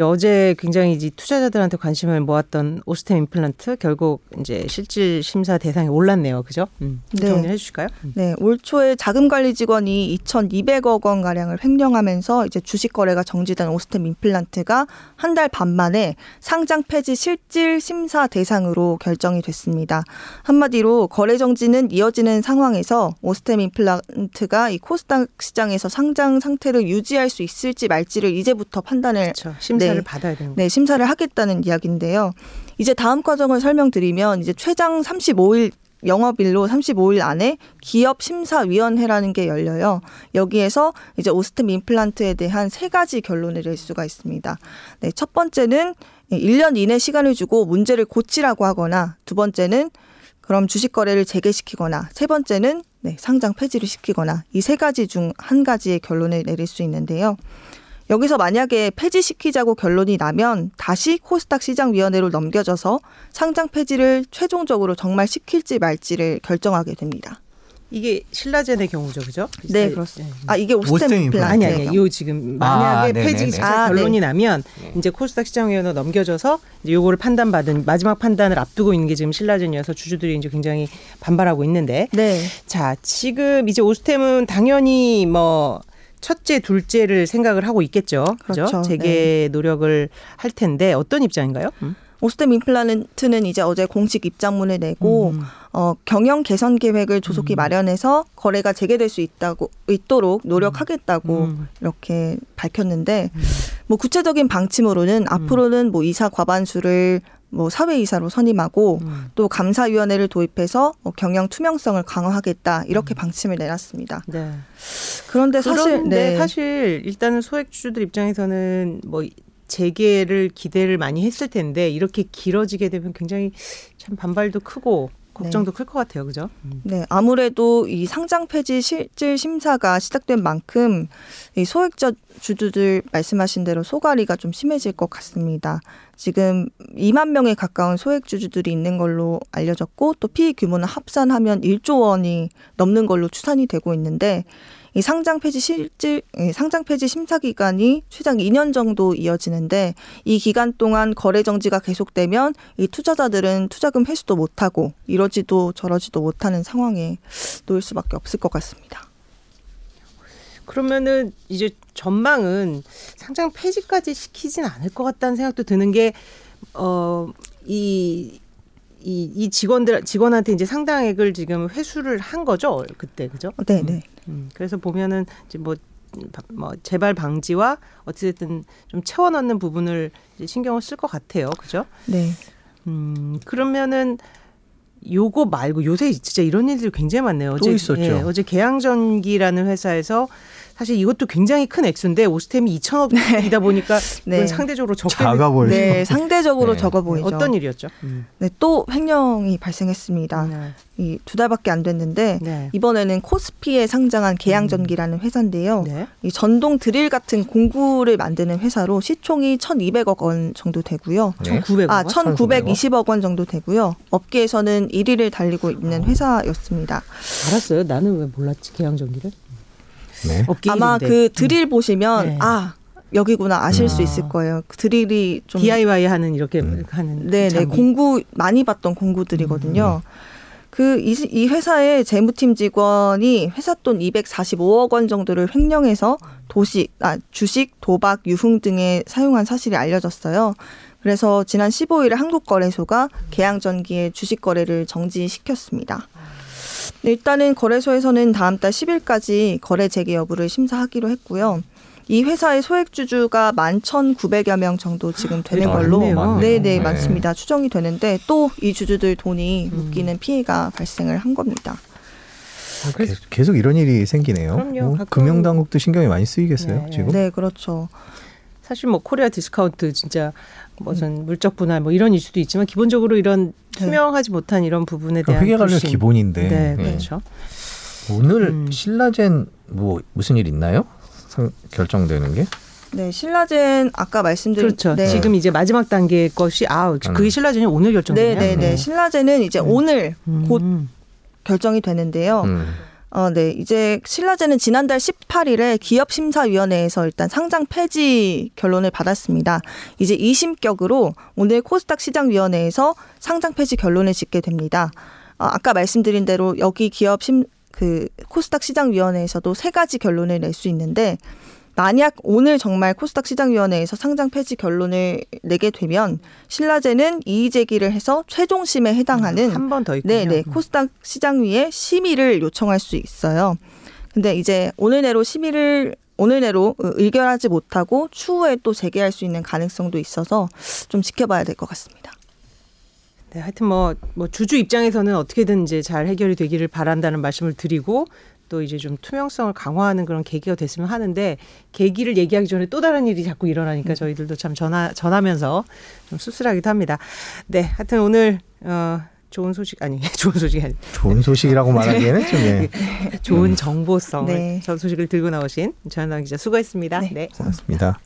어제 굉장히 이제 투자자들한테 관심을 모았던 오스템 임플란트 결국 이제 실질 심사 대상에 올랐네요. 그죠? 음. 네. 정리해 주실까요? 음. 네. 올 초에 자금 관리 직원이 2,200억 원 가량을 횡령하면서 이제 주식 거래가 정지된 오스템 임플란트가 한 달 반 만에 상장 폐지 실질 심사 대상으로 결정이 됐습니다. 한마디로 거래 정지는 이어지는 상황에서 오스템 임플란트가 이 코스닥 시장에서 상장 상태를 유지할 수 있을지 말지를 이제부터 판단을 그렇죠. 심사 를 네. 받아야 되는 네, 심사를 하겠다는 이야기인데요. 이제 다음 과정을 설명드리면 이제 최장 35일 영업일로 35일 안에 기업 심사위원회라는 게 열려요. 여기에서 이제 오스템 임플란트에 대한 세 가지 결론을 낼 수가 있습니다. 네, 첫 번째는 1년 이내 시간을 주고 문제를 고치라고 하거나 두 번째는 그럼 주식 거래를 재개시키거나 세 번째는 네, 상장 폐지를 시키거나 이 세 가지 중 한 가지의 결론을 내릴 수 있는데요. 여기서 만약에 폐지시키자고 결론이 나면 다시 코스닥 시장위원회로 넘겨져서 상장 폐지를 최종적으로 정말 시킬지 말지를 결정하게 됩니다. 이게 신라젠의 경우죠, 그죠? 네, 그렇습니다. 아 이게 오스템 플란 아니 아니, 요 지금 만약에 아, 폐지 아, 결론이 네. 나면 이제 코스닥 시장위원회 넘겨져서 이제 요거를 판단받은 마지막 판단을 앞두고 있는 게 지금 신라젠이어서 주주들이 이제 굉장히 반발하고 있는데, 네. 자 지금 이제 오스템은 당연히 뭐 첫째, 둘째를 생각을 하고 있겠죠. 그렇죠. 그렇죠? 재개 네. 노력을 할 텐데 어떤 입장인가요? 음? 오스템 임플란트는 이제 어제 공식 입장문을 내고 음. 어, 경영 개선 계획을 조속히 음. 마련해서 거래가 재개될 수 있다고 있도록 노력하겠다고 음. 이렇게 밝혔는데 음. 뭐 구체적인 방침으로는 음. 앞으로는 뭐 이사 과반수를 뭐 사회이사로 선임하고 음. 또 감사위원회를 도입해서 뭐 경영 투명성을 강화하겠다 이렇게 음. 방침을 내놨습니다. 네. 그런데 사실 그런데 네. 사실 일단은 소액주주들 입장에서는 뭐 재개를 기대를 많이 했을 텐데 이렇게 길어지게 되면 굉장히 참 반발도 크고 걱정도 네. 클것 같아요, 그죠? 음. 네, 아무래도 이 상장 폐지 실질 심사가 시작된 만큼 이 소액자 주주들 말씀하신 대로 소가리가 좀 심해질 것 같습니다. 지금 2만 명에 가까운 소액 주주들이 있는 걸로 알려졌고 또 피해 규모는 합산하면 1조 원이 넘는 걸로 추산이 되고 있는데 이 상장 폐지 실질 상장 폐지 심사 기간이 최장 2년 정도 이어지는데 이 기간 동안 거래 정지가 계속되면 이 투자자들은 투자금 회수도 못 하고 이러지도 저러지도 못하는 상황에 놓일 수밖에 없을 것 같습니다. 그러면은 이제 전망은 상장 폐지까지 시키진 않을 것 같다는 생각도 드는 게 어 이 이, 이 직원들 직원한테 이제 상당액을 지금 회수를 한 거죠 그때 그죠? 네, 네. 음, 그래서 보면은 이제 뭐, 뭐 재발 방지와 어찌됐든 좀 채워 넣는 부분을 신경을 쓸 것 같아요. 그죠? 네. 음, 그러면은 요거 말고 요새 진짜 이런 일들이 굉장히 많네요. 어제 있었죠. 예, 어제 계양전기라는 회사에서 사실 이것도 굉장히 큰 액수인데 오스템이 2천억이다 네. 보니까 네. 상대적으로 적게 작아 보이죠. 네, 상대적으로 네. 적어 보이죠. 어떤 일이었죠? 음. 네, 또 횡령이 발생했습니다. 네. 이두 달밖에 안 됐는데 네. 이번에는 코스피에 상장한 계양전기라는 회사인데요. 네. 이 전동 드릴 같은 공구를 만드는 회사로 시총이 1,200억 원 정도 되고요. 네. 1,900억 아, 1,920억 원 정도 되고요. 업계에서는 1위를 달리고 있는 어. 회사였습니다. 알았어요. 나는 왜 몰랐지 계양전기를? 네. 아마 그 드릴 음. 보시면 네. 아 여기구나 아실 아. 수 있을 거예요. 그 드릴이 좀 DIY 하는 이렇게 음. 하는 네 네 공구 많이 봤던 공구들이거든요. 음. 그이 이 회사의 재무팀 직원이 회사 돈 245억 원 정도를 횡령해서 도시 아 주식 도박 유흥 등에 사용한 사실이 알려졌어요. 그래서 지난 15일에 한국거래소가 계양전기의 주식 거래를 정지시켰습니다. 일단은 거래소에서는 다음 달 10일까지 거래 재개 여부를 심사하기로 했고요. 이 회사의 소액 주주가 만 천구백 여 명 정도 지금 되는 걸로 네네 네, 많습니다. 추정이 되는데 또 이 주주들 돈이 음. 묶이는 피해가 발생을 한 겁니다. 아, 계속 이런 일이 생기네요. 그럼요. 어, 금융당국도 신경이 많이 쓰이겠어요 네, 지금? 네, 그렇죠. 사실 뭐 코리아 디스카운트 진짜 무슨 음. 물적 분할 뭐 이런 이슈도 있지만 기본적으로 이런 네. 투명하지 못한 이런 부분에 대한 회계 관련 기본인데. 네, 네, 그렇죠. 오늘 음. 신라젠 뭐 무슨 일 있나요? 결정되는 게? 네, 신라젠 아까 말씀드린 그렇죠. 네. 지금 이제 마지막 단계 것이 아, 그게 음. 신라젠이 오늘 결정되나요? 네, 네, 네. 신라젠은 이제 음. 오늘 곧 음. 결정이 되는데요. 음. 어, 네. 이제 신라제는 지난달 18일에 기업심사위원회에서 일단 상장 폐지 결론을 받았습니다. 이제 2심격으로 오늘 코스닥 시장위원회에서 상장 폐지 결론을 짓게 됩니다. 어, 아까 말씀드린 대로 여기 기업 심, 그 코스닥 시장위원회에서도 세 가지 결론을 낼 수 있는데 만약 오늘 정말 코스닥 시장위원회에서 상장 폐지 결론을 내게 되면 신라제는 이의 제기를 해서 최종심에 해당하는 한 번 더 있군요. 네네 코스닥 시장위에 심의를 요청할 수 있어요. 근데 이제 오늘 내로 심의를 오늘 내로 의결하지 못하고 추후에 또 재개할 수 있는 가능성도 있어서 좀 지켜봐야 될 것 같습니다. 네, 하여튼 뭐, 뭐 주주 입장에서는 어떻게든 이제 잘 해결이 되기를 바란다는 말씀을 드리고 또 이제 좀 투명성을 강화하는 그런 계기가 됐으면 하는데 계기를 얘기하기 전에 또 다른 일이 자꾸 일어나니까 저희들도 참 전하 전하면서 좀 씁쓸하기도 합니다. 네, 하여튼 오늘 어 좋은 소식 아니 좋은 소식이 아니 좋은 소식이라고 말하기에는 좀 예. 좋은 정보성 네. 저 소식을 들고 나오신 전당 기자 수고했습니다. 네. 네. 고맙습니다.